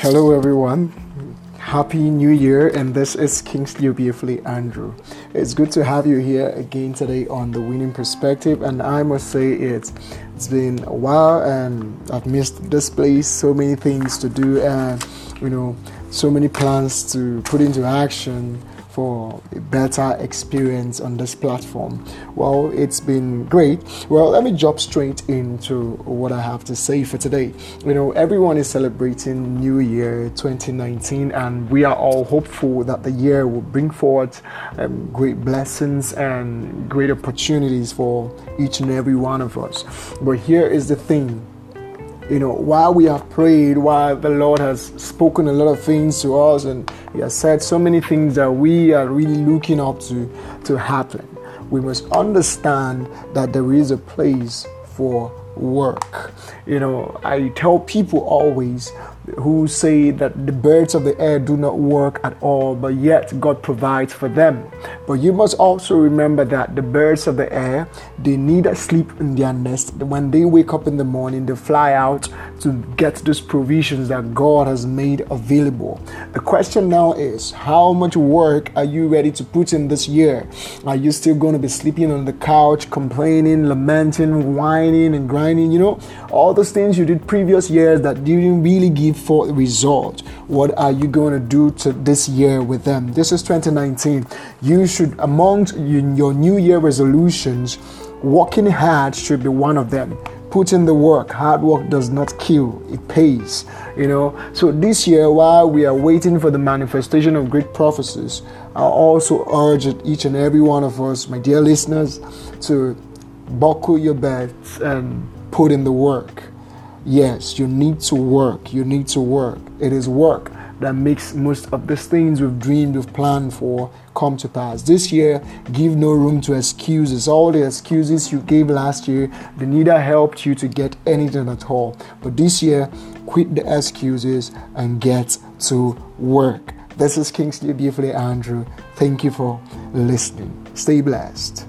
Hello, everyone. Happy New Year, and this is Kingsley Beautifully Andrew. It's good to have you here again today on the Winning Perspective, and I must say it's it's been a while, and I've missed this place. So many things to do, and you know, so many plans to put into action for a better experience on this platform. Well, it's been great. Well, let me jump straight into what I have to say for today. You know, everyone is celebrating New Year 2019, and we are all hopeful that the year will bring forward um, great blessings and great opportunities for each and every one of us. But here is the thing you know, while we have prayed, while the Lord has spoken a lot of things to us and He has said so many things that we are really looking up to to happen, we must understand that there is a place for work. You know, I tell people always who say that the birds of the air do not work at all, but yet God provides for them. But you must also remember that the birds of the air, they need sleep in their nest. When they wake up in the morning, they fly out to get those provisions that God has made available. The question now is, how much work are you ready to put in this year? Are you still going to be sleeping on the couch, complaining, lamenting, whining, and grinding? You know, all those things you did previous years that didn't really give for result. What are you going to do to this year with them? This is 2019. You should, amongst your New Year resolutions, working hard should be one of them. Put in the work. Hard work does not kill, it pays. You know. So this year, while we are waiting for the manifestation of great prophecies, I also urge each and every one of us, my dear listeners, to buckle your belts and put in the work. Yes, you need to work. You need to work. It is work that makes most of these things we've dreamed, we've planned for come to pass. This year, give no room to excuses. All the excuses you gave last year, they neither helped you to get anything at all. But this year, quit the excuses and get to work. This is Kingsley Beautifully Andrew. Thank you for listening. Stay blessed.